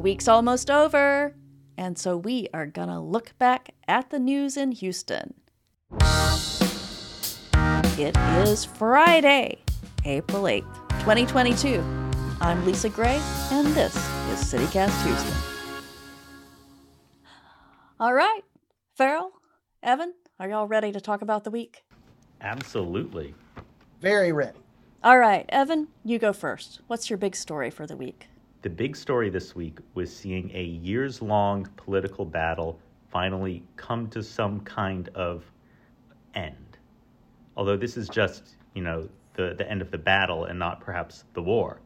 The week's almost over, and so we are gonna look back at the news in Houston. It is Friday, April 8th, 2022. I'm Lisa Gray, and this is CityCast Houston. All right, Ferrill, Evan, are y'all ready to talk about the week? Absolutely. Very ready. All right, Evan, you go first. What's your big story for the week? The big story this week was seeing a years long political battle finally come to some kind of end. Although this is just, you know, the, the end of the battle and not perhaps the war.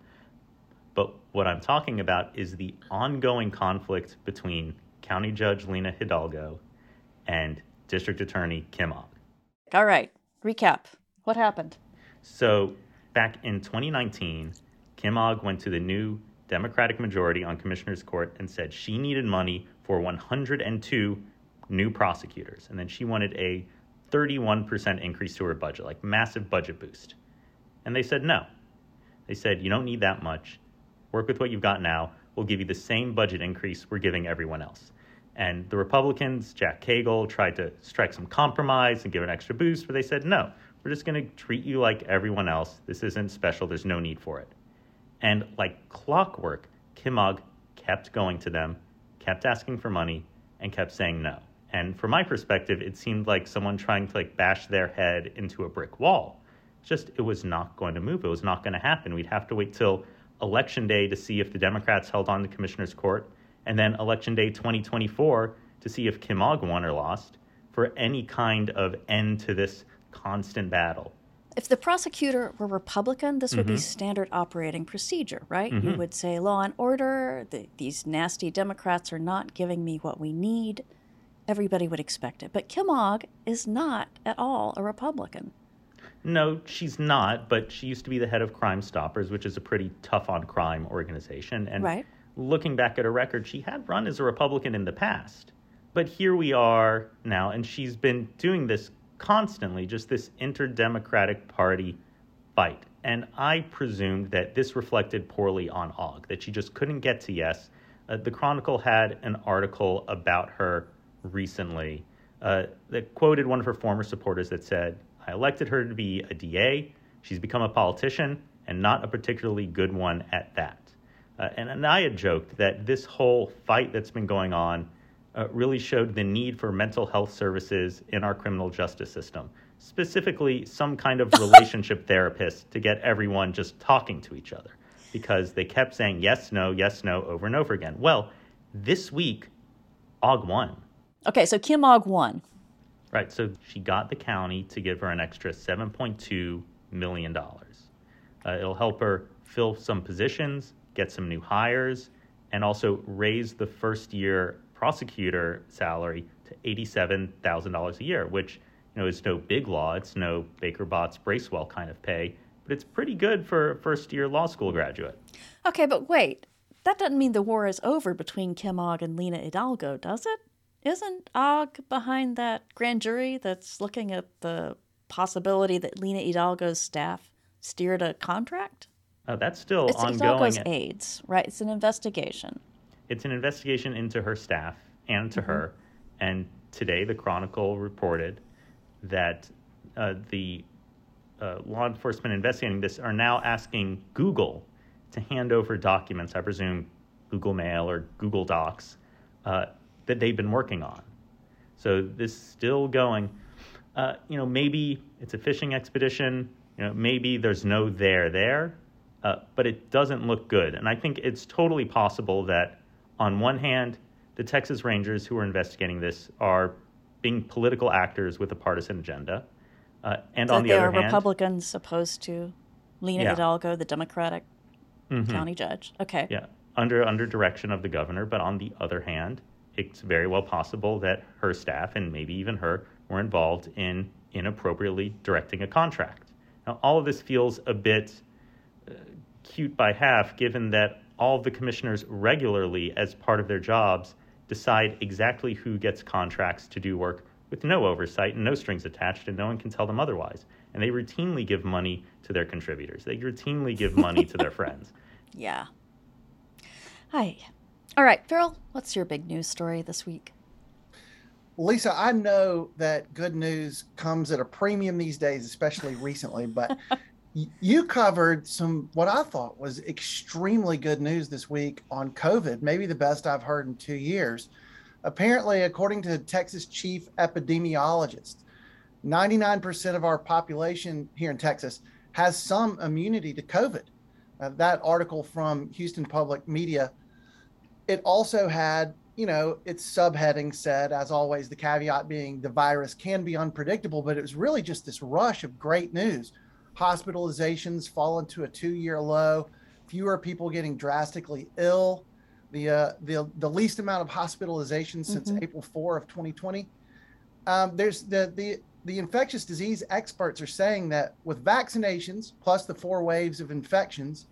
But what I'm talking about is the ongoing conflict between County Judge Lina Hidalgo and District Attorney Kim Ogg. All right, recap. What happened? So, back in 2019, Kim Ogg went to the new Democratic majority on Commissioner's Court and said she needed money for 102 new prosecutors. And then she wanted a 31% increase to her budget, like massive budget boost. And they said no. They said, you don't need that much. Work with what you've got now. We'll give you the same budget increase we're giving everyone else. And the Republicans, Jack Cagle, tried to strike some compromise and give an extra boost, but they said, no, we're just going to treat you like everyone else. This isn't special. There's no need for it. And like clockwork, Kim Ogg kept going to them, kept asking for money, and kept saying no. And from my perspective, it seemed like someone trying to like bash their head into a brick wall. Just it was not going to move. It was not going to happen. We'd have to wait till election day to see if the Democrats held on to Commissioner's Court, and then election day 2024 to see if Kim Ogg won or lost for any kind of end to this constant battle. If the prosecutor were Republican, this would mm-hmm. be standard operating procedure, right? Mm-hmm. You would say, law and order, the, these nasty Democrats are not giving me what we need. Everybody would expect it. But Kim Ogg is not at all a Republican. No, she's not, but she used to be the head of Crime Stoppers, which is a pretty tough on crime organization. And right. looking back at her record, she had run as a Republican in the past. But here we are now, and she's been doing this constantly, just this inter-democratic party fight. And I presumed that this reflected poorly on Ogg, that she just couldn't get to yes. Uh, the Chronicle had an article about her recently uh, that quoted one of her former supporters that said, I elected her to be a DA. She's become a politician and not a particularly good one at that. Uh, and, and I had joked that this whole fight that's been going on uh, really showed the need for mental health services in our criminal justice system, specifically some kind of relationship therapist to get everyone just talking to each other because they kept saying yes, no, yes, no over and over again. Well, this week, Ogg won. Okay, so Kim Ogg won. Right. So she got the county to give her an extra $7.2 million. Uh, it'll help her fill some positions, get some new hires, and also raise the first year prosecutor salary to $87,000 a year, which you know is no big law. It's no Baker Botts Bracewell kind of pay, but it's pretty good for a first year law school graduate. Okay, but wait. That doesn't mean the war is over between Kim Ogg and Lina Hidalgo, does it? Isn't Ogg behind that grand jury that's looking at the possibility that Lina Hidalgo's staff steered a contract? Oh, that's still it's ongoing. Hidalgo's aides, right? It's an investigation. It's an investigation into her staff and to mm-hmm. her. And today, the Chronicle reported that uh, the uh, law enforcement investigating this are now asking Google to hand over documents, I presume Google Mail or Google Docs, uh, that they've been working on. So this is still going. Uh, you know, maybe it's a fishing expedition. You know, maybe there's no there there, uh, but it doesn't look good. And I think it's totally possible that, on one hand, the Texas Rangers who are investigating this are being political actors with a partisan agenda, uh, and so on the other hand, Republicans opposed to Lina yeah. Hidalgo, the Democratic mm-hmm. county judge. Okay. Yeah, under under direction of the governor. But on the other hand, it's very well possible that her staff and maybe even her were involved in inappropriately directing a contract. Now, all of this feels a bit uh, cute by half, given that all of the commissioners regularly, as part of their jobs, decide exactly who gets contracts to do work with no oversight and no strings attached, and no one can tell them otherwise. And they routinely give money to their contributors. They routinely give money to their friends. Yeah. Hi. All right, Phil, what's your big news story this week? Lisa, I know that good news comes at a premium these days, especially recently, but you covered some what I thought was extremely good news this week on COVID, maybe the best I've heard in two years. Apparently, according to Texas chief epidemiologist, 99% of our population here in Texas has some immunity to COVID. Uh, that article from Houston Public Media, it also had you know, its subheading said, as always, the caveat being the virus can be unpredictable, but it was really just this rush of great news. Hospitalizations fallen to a two-year low, fewer people getting drastically ill, the uh, the the least amount of hospitalizations since mm-hmm. April 4 of 2020. Um, there's the the the infectious disease experts are saying that with vaccinations plus the four waves of infections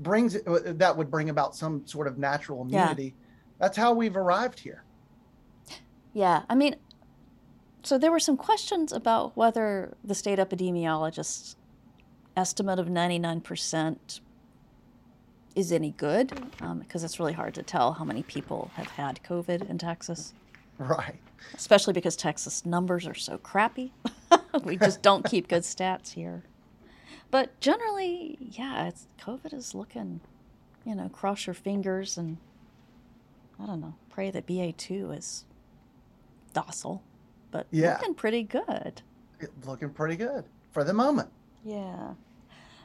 brings uh, that would bring about some sort of natural immunity. Yeah that's how we've arrived here. Yeah, I mean, so there were some questions about whether the state epidemiologist's estimate of 99% is any good, because um, it's really hard to tell how many people have had COVID in Texas. Right. Especially because Texas numbers are so crappy. we just don't keep good stats here. But generally, yeah, it's, COVID is looking, you know, cross your fingers and I don't know. Pray that BA2 is docile, but yeah. looking pretty good. Looking pretty good for the moment. Yeah.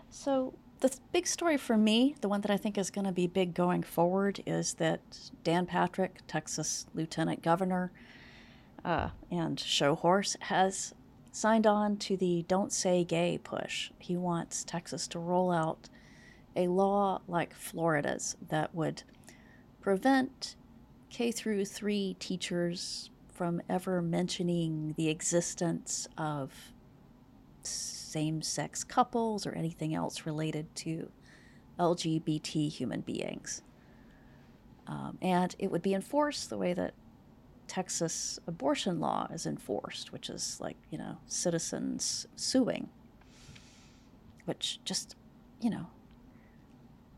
So the big story for me, the one that I think is going to be big going forward, is that Dan Patrick, Texas Lieutenant Governor, uh, and show horse, has signed on to the Don't Say Gay push. He wants Texas to roll out a law like Florida's that would prevent K through 3 teachers from ever mentioning the existence of same sex couples or anything else related to LGBT human beings. Um, and it would be enforced the way that Texas abortion law is enforced, which is like, you know, citizens suing, which just, you know,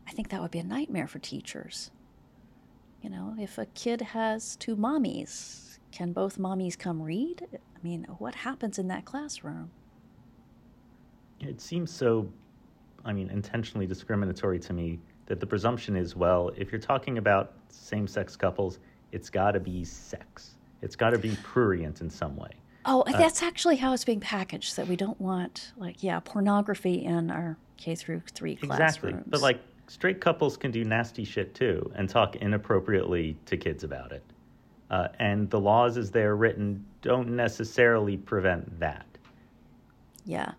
I think that would be a nightmare for teachers. You know, if a kid has two mommies, can both mommies come read? I mean, what happens in that classroom? It seems so, I mean, intentionally discriminatory to me that the presumption is well, if you're talking about same sex couples, it's got to be sex. It's got to be prurient in some way. Oh, uh, that's actually how it's being packaged. That we don't want, like, yeah, pornography in our K through three classrooms. Exactly, but like straight couples can do nasty shit too and talk inappropriately to kids about it. Uh, and the laws as they're written don't necessarily prevent that. Yeah.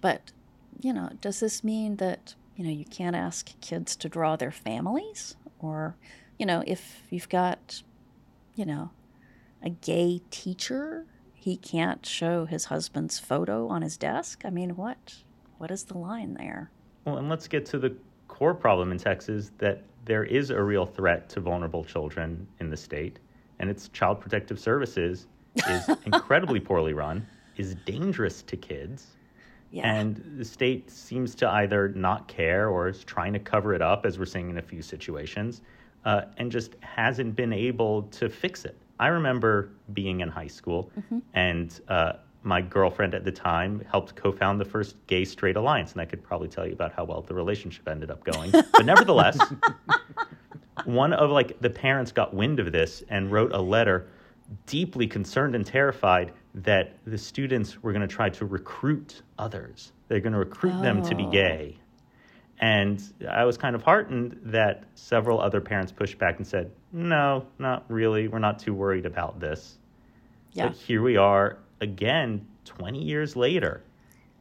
But, you know, does this mean that, you know, you can't ask kids to draw their families? Or, you know, if you've got, you know, a gay teacher, he can't show his husband's photo on his desk? I mean, what? What is the line there? Well, and let's get to the core problem in Texas that there is a real threat to vulnerable children in the state, and its child protective services is incredibly poorly run, is dangerous to kids. Yeah. And the state seems to either not care or is trying to cover it up, as we're seeing in a few situations, uh, and just hasn't been able to fix it. I remember being in high school mm-hmm. and uh, my girlfriend at the time helped co-found the first gay straight alliance and i could probably tell you about how well the relationship ended up going but nevertheless one of like the parents got wind of this and wrote a letter deeply concerned and terrified that the students were going to try to recruit others they're going to recruit oh. them to be oh. gay and i was kind of heartened that several other parents pushed back and said no not really we're not too worried about this yeah. but here we are again 20 years later.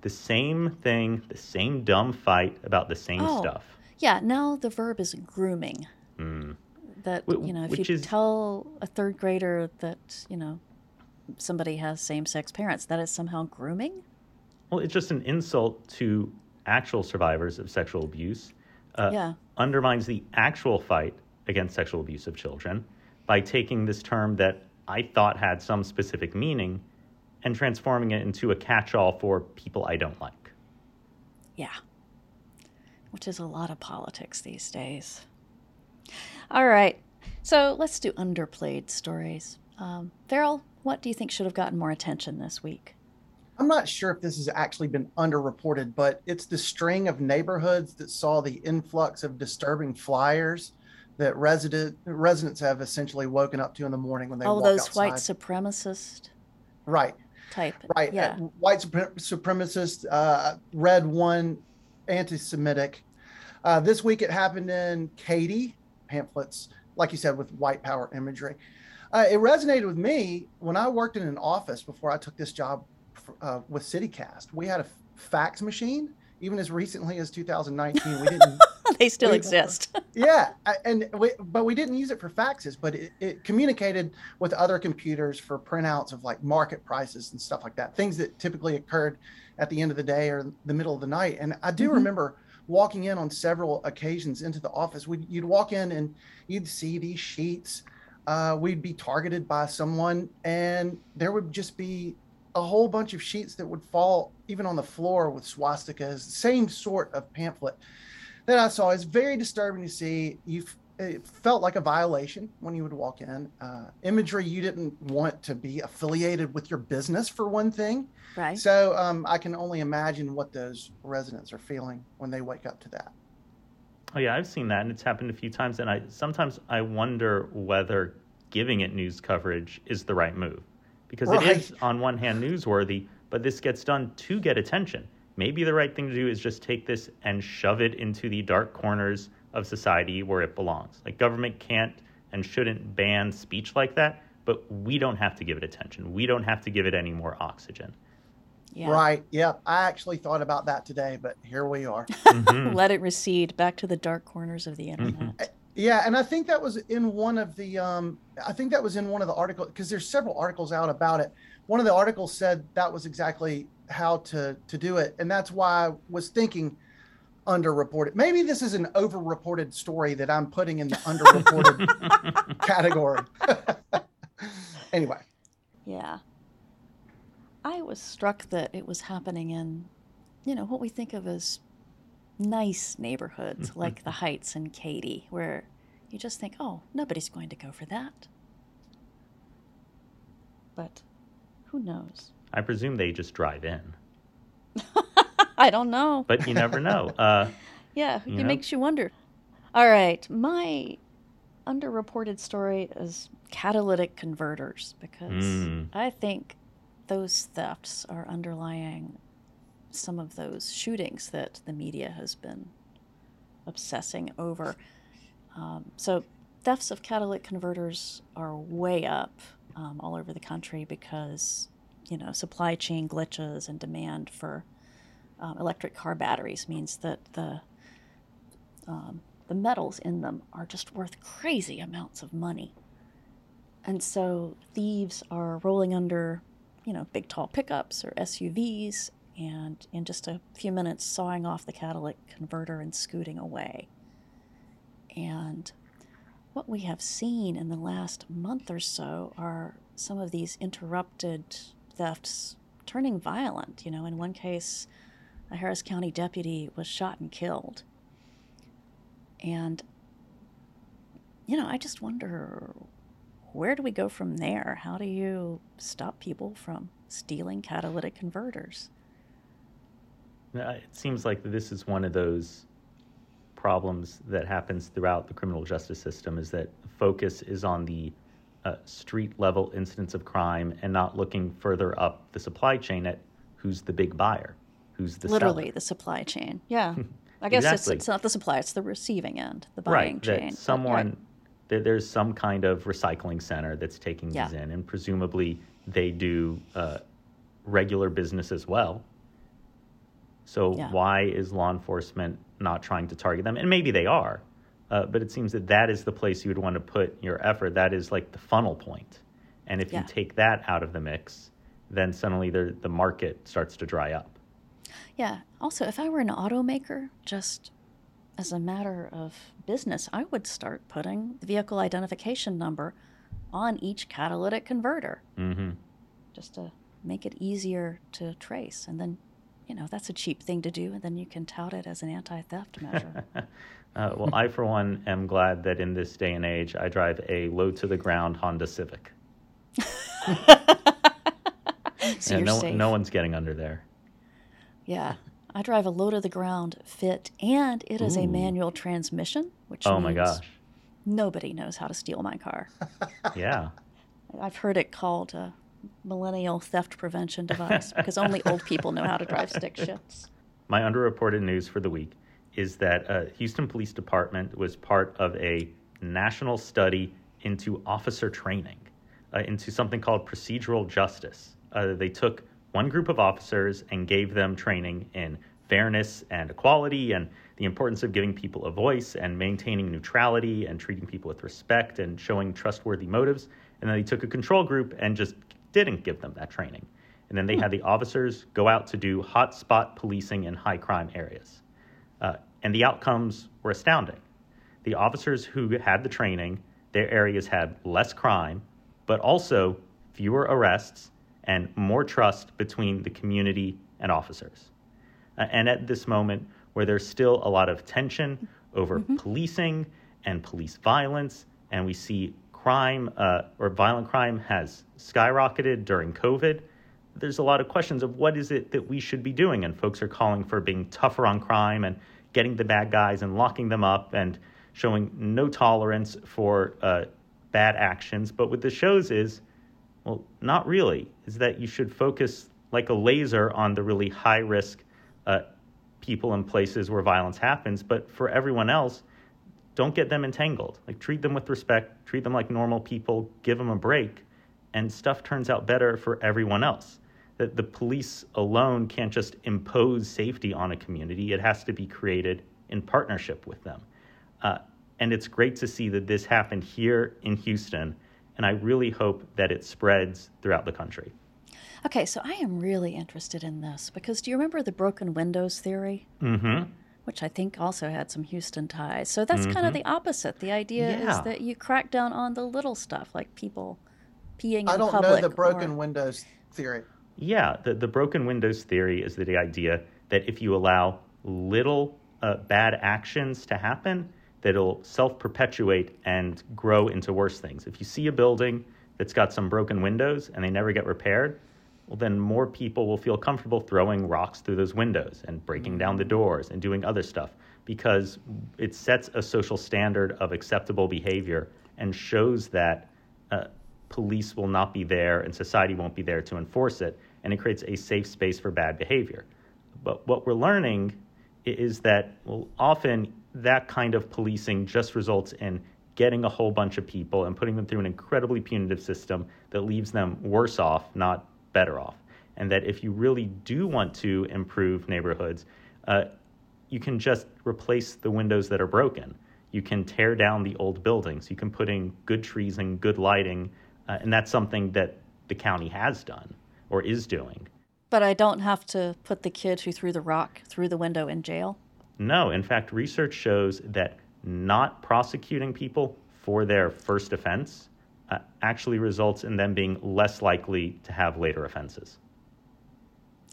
The same thing, the same dumb fight about the same oh, stuff. Yeah, now the verb is grooming. Mm. That, you know, if Which you is, tell a third grader that, you know, somebody has same sex parents, that is somehow grooming? Well, it's just an insult to actual survivors of sexual abuse. Uh, yeah. Undermines the actual fight against sexual abuse of children by taking this term that I thought had some specific meaning and transforming it into a catch all for people I don't like. Yeah. Which is a lot of politics these days. All right. So let's do underplayed stories. Um, Ferrill, what do you think should have gotten more attention this week? I'm not sure if this has actually been underreported, but it's the string of neighborhoods that saw the influx of disturbing flyers that resident residents have essentially woken up to in the morning when they All those outside. white supremacist right, type. right. Yeah. Uh, white supre- supremacist, uh, red one, anti-Semitic. Uh, this week it happened in Katy pamphlets, like you said, with white power imagery. Uh, it resonated with me when I worked in an office before I took this job uh, with CityCast. We had a fax machine, even as recently as 2019. We didn't. they still we- exist. yeah, and we, but we didn't use it for faxes, but it, it communicated with other computers for printouts of like market prices and stuff like that. Things that typically occurred at the end of the day or the middle of the night. And I do Mhm. remember walking in on several occasions into the office. We'd, you'd walk in and you'd see these sheets. Uh, we'd be targeted by someone, and there would just be a whole bunch of sheets that would fall even on the floor with swastikas, same sort of pamphlet that I saw. It's very disturbing to see. You it felt like a violation when you would walk in. Uh, imagery you didn't want to be affiliated with your business for one thing. Right. So um, I can only imagine what those residents are feeling when they wake up to that. Oh yeah, I've seen that, and it's happened a few times. And I sometimes I wonder whether giving it news coverage is the right move, because Right. it is on one hand newsworthy, but this gets done to get attention. Maybe the right thing to do is just take this and shove it into the dark corners of society where it belongs. Like government can't and shouldn't ban speech like that, but we don't have to give it attention. We don't have to give it any more oxygen. Yeah. Right. Yep. I actually thought about that today, but here we are. Mhm. Let it recede back to the dark corners of the internet. Yeah, and I think that was in one of the um I think that was in one of the articles because there's several articles out about it. One of the articles said that was exactly how to to do it, and that's why I was thinking underreported. Maybe this is an overreported story that I'm putting in the underreported category. anyway, Yeah. I was struck that it was happening in, you know, what we think of as nice neighborhoods like the Heights and Katy, where you just think, oh, nobody's going to go for that. But who knows? I presume they just drive in, I don't know. but you never know. Uh, Yeah, it know? makes you wonder. All right, my underreported story is catalytic converters because Mm. I think those thefts are underlying some of those shootings that the media has been obsessing over. Um, so, thefts of catalytic converters are way up um, all over the country because, you know, supply chain glitches and demand for um, electric car batteries means that the um, the metals in them are just worth crazy amounts of money. And so thieves are rolling under, you know, big tall pickups or SUVs and in just a few minutes sawing off the catalytic converter and scooting away. And what we have seen in the last month or so are some of these interrupted thefts turning violent. You know, in one case, a Harris County deputy was shot and killed. And, you know, I just wonder where do we go from there? How do you stop people from stealing catalytic converters? It seems like this is one of those problems that happens throughout the criminal justice system is that focus is on the uh, street level incidents of crime and not looking further up the supply chain at who's the big buyer, who's the Literally, seller. the supply chain. Yeah. I guess it's, Exactly. it's not the supply, it's the receiving end, the buying right, chain. that someone there's some kind of recycling center that's taking Yeah. these in, and presumably they do uh, regular business as well. So Yeah. why is law enforcement not trying to target them? And maybe they are, uh, but it seems that that is the place you would want to put your effort. That is like the funnel point. And if Yeah. you take that out of the mix, then suddenly the the market starts to dry up. Yeah. Also, if I were an automaker, just as a matter of business, I would start putting the vehicle identification number on each catalytic converter hmm just to make it easier to trace. And then you know, that's a cheap thing to do, and then you can tout it as an anti theft measure. Uh, well, I, for one, am glad that in this day and age, I drive a low to the ground Honda Civic. so no, safe. no one's getting under there. Yeah. I drive a low to the ground fit, and it is a manual transmission, which Oh my gosh. nobody knows how to steal my car. Yeah. I've heard it called a millennial theft prevention device because only old people know how to drive stick shifts. My underreported news for the week is that uh, Houston Police Department was part of a national study into officer training, uh, into something called procedural justice. Uh, they took one group of officers and gave them training in fairness and equality and the importance of giving people a voice and maintaining neutrality and treating people with respect and showing trustworthy motives. And then they took a control group and just didn't give them that training. And then they had the officers go out to do hotspot policing in high crime areas. Uh, and the outcomes were astounding. The officers who had the training, their areas had less crime, but also fewer arrests and more trust between the community and officers. And at this moment, where there's still a lot of tension over policing and police violence, and we see crime uh, or violent crime has skyrocketed during COVID, there's a lot of questions of what is it that we should be doing. And folks are calling for being tougher on crime and getting the bad guys and locking them up and showing no tolerance for uh, bad actions. But what this shows is, well, not really, is that you should focus like a laser on the really high risk uh, people and places where violence happens. But for everyone else, don't get them entangled. Like treat them with respect, treat them like normal people, give them a break, and stuff turns out better for everyone else. That the police alone can't just impose safety on a community, it has to be created in partnership with them. Uh, and it's great to see that this happened here in Houston, and I really hope that it spreads throughout the country. Okay, so I am really interested in this because do you remember the broken windows theory? Mm-hmm. Which I think also had some Houston ties. So that's kind of the opposite. The idea Yeah. is that you crack down on the little stuff, like people peeing in public. I don't know the broken or- windows theory. Yeah, the, the broken windows theory is the idea that if you allow little uh, bad actions to happen, that it'll self perpetuate and grow into worse things. If you see a building that's got some broken windows and they never get repaired, well, then more people will feel comfortable throwing rocks through those windows and breaking down the doors and doing other stuff because it sets a social standard of acceptable behavior and shows that uh, police will not be there and society won't be there to enforce it, and it creates a safe space for bad behavior. But what we're learning is that, well, often that kind of policing just results in getting a whole bunch of people and putting them through an incredibly punitive system that leaves them worse off, not better off. And that if you really do want to improve neighborhoods, uh, you can just replace the windows that are broken. You can tear down the old buildings. You can put in good trees and good lighting. Uh, and that's something that the county has done or is doing. But I don't have to put the kid who threw the rock through the window in jail. No, in fact, research shows that not prosecuting people for their first offense uh, actually results in them being less likely to have later offenses.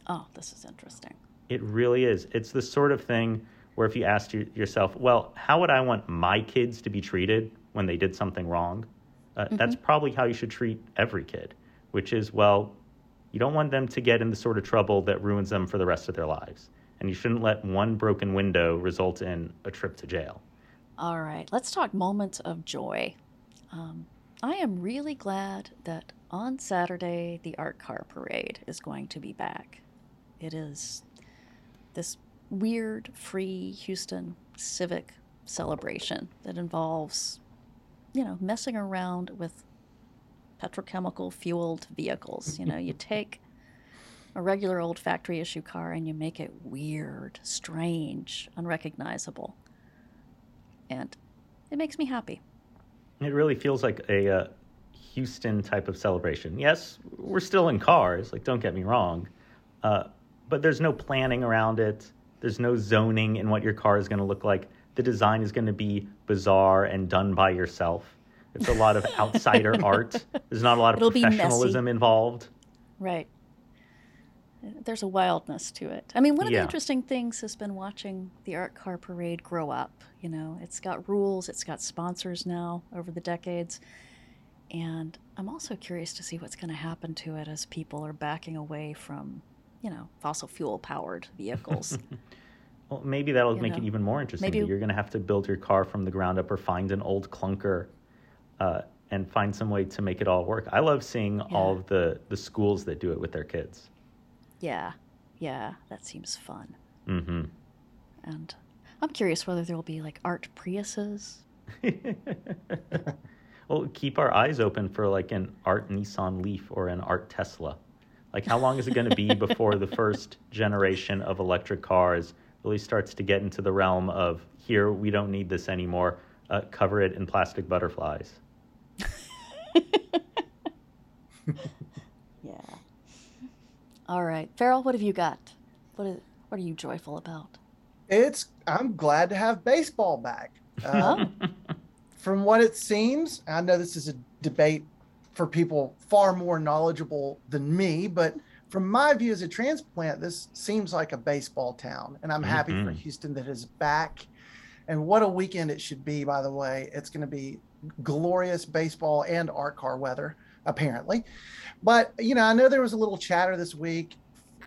Oh, this is interesting. It really is. It's the sort of thing where if you asked your, yourself, well, how would I want my kids to be treated when they did something wrong? Uh, That's probably how you should treat every kid, which is, well, you don't want them to get in the sort of trouble that ruins them for the rest of their lives. And you shouldn't let one broken window result in a trip to jail. All right, let's talk moments of joy. Um, I am really glad that on Saturday the art car parade is going to be back. It is this weird, free Houston civic celebration that involves, you know, messing around with petrochemical fueled vehicles. You know, you take a regular old factory issue car and you make it weird, strange, unrecognizable. And it makes me happy. It really feels like a uh, Houston type of celebration. Yes, we're still in cars, like, don't get me wrong, uh, but there's no planning around it. There's no zoning in what your car is going to look like. The design is going to be bizarre and done by yourself. It's a lot of outsider art. There's not a lot of It'll be messy. professionalism involved. Right. There's a wildness to it. I mean, one of Yeah. the interesting things has been watching the art car parade grow up. You know, it's got rules, it's got sponsors now over the decades. And I'm also curious to see what's going to happen to it as people are backing away from, you know, fossil fuel powered vehicles. Well, maybe that'll You make it even more interesting. maybe- You're going to have to build your car from the ground up or find an old clunker uh, and find some way to make it all work. I love seeing all of the, the schools that do it with their kids. Yeah, yeah, that seems fun. hmm And I'm curious whether there will be like art Priuses. well, keep our eyes open for like an art Nissan Leaf or an art Tesla. Like, how long is it going to be before the first generation of electric cars really starts to get into the realm of here, we don't need this anymore, uh, cover it in plastic butterflies? Yeah. All right, Ferrill, what have you got? What is, what are you joyful about? It's I'm glad to have baseball back. Uh, from what it seems, I know this is a debate for people far more knowledgeable than me, but from my view as a transplant, this seems like a baseball town, and I'm happy for Mhm. Houston that is back. And what a weekend it should be, by the way. It's going to be glorious baseball and art car weather, apparently. But, you know, I know there was a little chatter this week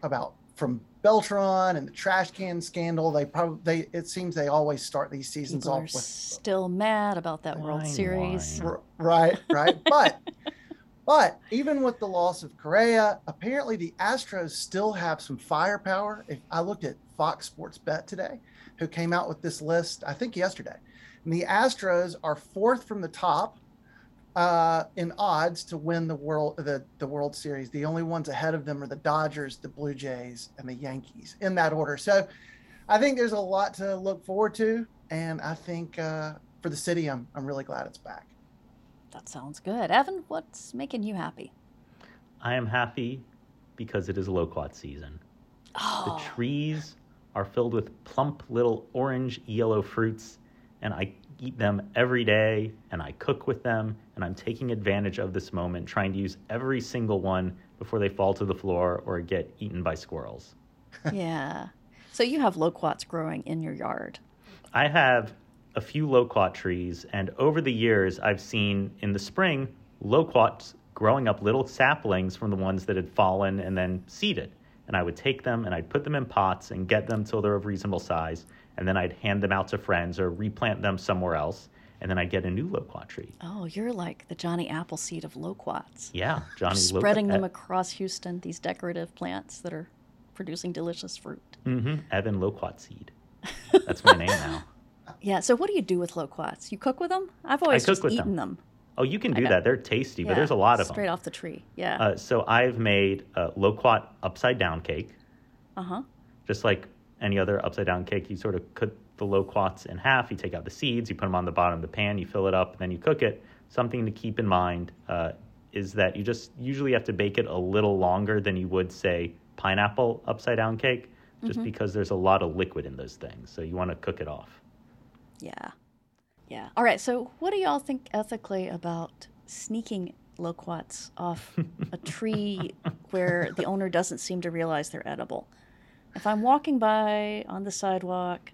about from Beltran and the trash can scandal. They probably, they, it seems they always start these seasons People off are with still mad about that World Wine, Series. wine. R- right, right. But but even with the loss of Correa, apparently the Astros still have some firepower. If I looked at Fox Sports Bet today, who came out with this list, I think yesterday, and the Astros are fourth from the top uh, in odds to win the world the the World Series. The only ones ahead of them are the Dodgers, the Blue Jays, and the Yankees in that order. So I think there's a lot to look forward to, and I think uh, for the city, I'm I'm really glad it's back. That sounds good. Evan, what's making you happy? I am happy because it is loquat season. The Oh, trees are filled with plump little orange yellow fruits, and I eat them every day, and I cook with them, and I'm taking advantage of this moment, trying to use every single one before they fall to the floor or get eaten by squirrels. yeah. So you have loquats growing in your yard. I have a few loquat trees, and over the years, I've seen in the spring loquats growing up little saplings from the ones that had fallen and then seeded. And I would take them and I'd put them in pots and get them till they're of reasonable size, and then I'd hand them out to friends or replant them somewhere else, and then I'd get a new loquat tree. Oh, you're like the Johnny Appleseed of loquats. Yeah, Johnny Spreading them Loquat. across Houston, these decorative plants that are producing delicious fruit. hmm Evan Loquat seed. That's my name now. Yeah. So what do you do with loquats? You cook with them? I've always just eaten them. them. Oh, you can do that. They're tasty, but there's a lot of them. straight off the tree. Yeah. Uh, so I've made a loquat upside down cake. Uh huh. just like any other upside down cake, you sort of cut the loquats in half. You take out the seeds, you put them on the bottom of the pan, you fill it up, and then you cook it. Something to keep in mind uh, is that you just usually have to bake it a little longer than you would, say, pineapple upside down cake, just because there's a lot of liquid in those things. So you want to cook it off. Yeah. Yeah. All right. So, what do y'all think ethically about sneaking loquats off a tree where the owner doesn't seem to realize they're edible? If I'm walking by on the sidewalk,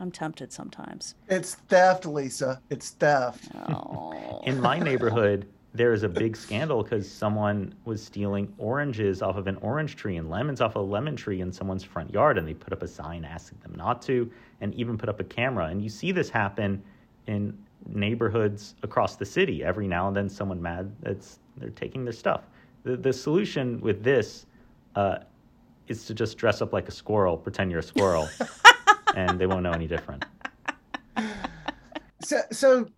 I'm tempted sometimes. It's theft, Lisa. It's theft. Oh. In my neighborhood, there is a big scandal because someone was stealing oranges off of an orange tree and lemons off a lemon tree in someone's front yard, and they put up a sign asking them not to, and even put up a camera. And you see this happen in neighborhoods across the city. Every now and then, someone mad that's they're taking their stuff. The the solution with this uh, is to just dress up like a squirrel, pretend you're a squirrel, and they won't know any different. So, so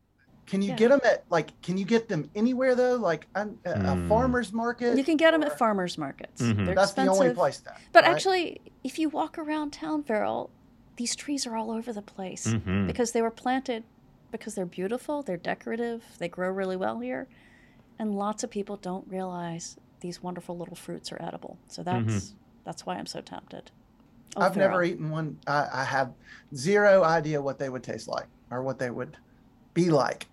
can you Yeah. get them at like? Can you get them anywhere though? Like a, a Hmm. farmer's market. you can get them or- at farmers markets. Mhm. They're That's expensive. the only place then. But right? actually, if you walk around town, Ferrill, these trees are all over the place Mhm. because they were planted because they're beautiful, they're decorative, they grow really well here, and lots of people don't realize these wonderful little fruits are edible. So that's that's why I'm so tempted. Oh, I've never Ferrill. eaten one. I, I have zero idea what they would taste like or what they would be like,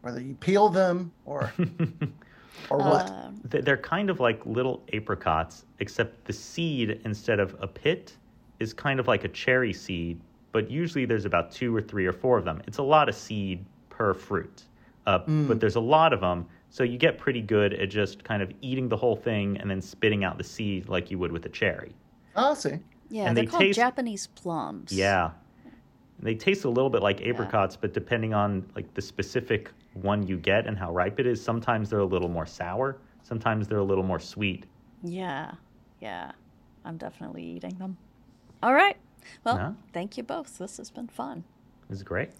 whether you peel them or. or what? Um, They're kind of like little apricots, except the seed instead of a pit is kind of like a cherry seed, but usually there's about two or three or four of them. It's a lot of seed per fruit, uh, but there's a lot of them, so you get pretty good at just kind of eating the whole thing and then spitting out the seed like you would with a cherry. Oh, I see. yeah, And they're they called taste- Japanese plums. Yeah. They taste a little bit like apricots, but depending on like the specific one you get and how ripe it is, sometimes they're a little more sour, sometimes they're a little more sweet. Yeah, yeah. I'm definitely eating them. All right. Well, Yeah. thank you both. This has been fun. It's great.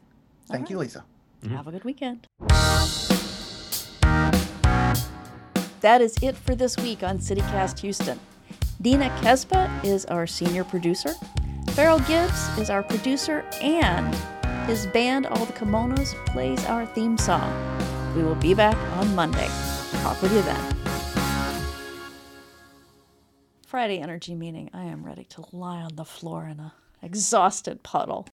Thank you, Lisa. Mm-hmm. Have a good weekend. That is it for this week on CityCast Houston. Dina Kespa is our senior producer. Ferrill Gibbs is our producer, and his band, All the Kimonos, plays our theme song. We will be back on Monday. Talk with you then. Friday energy meaning I am ready to lie on the floor in a exhausted puddle.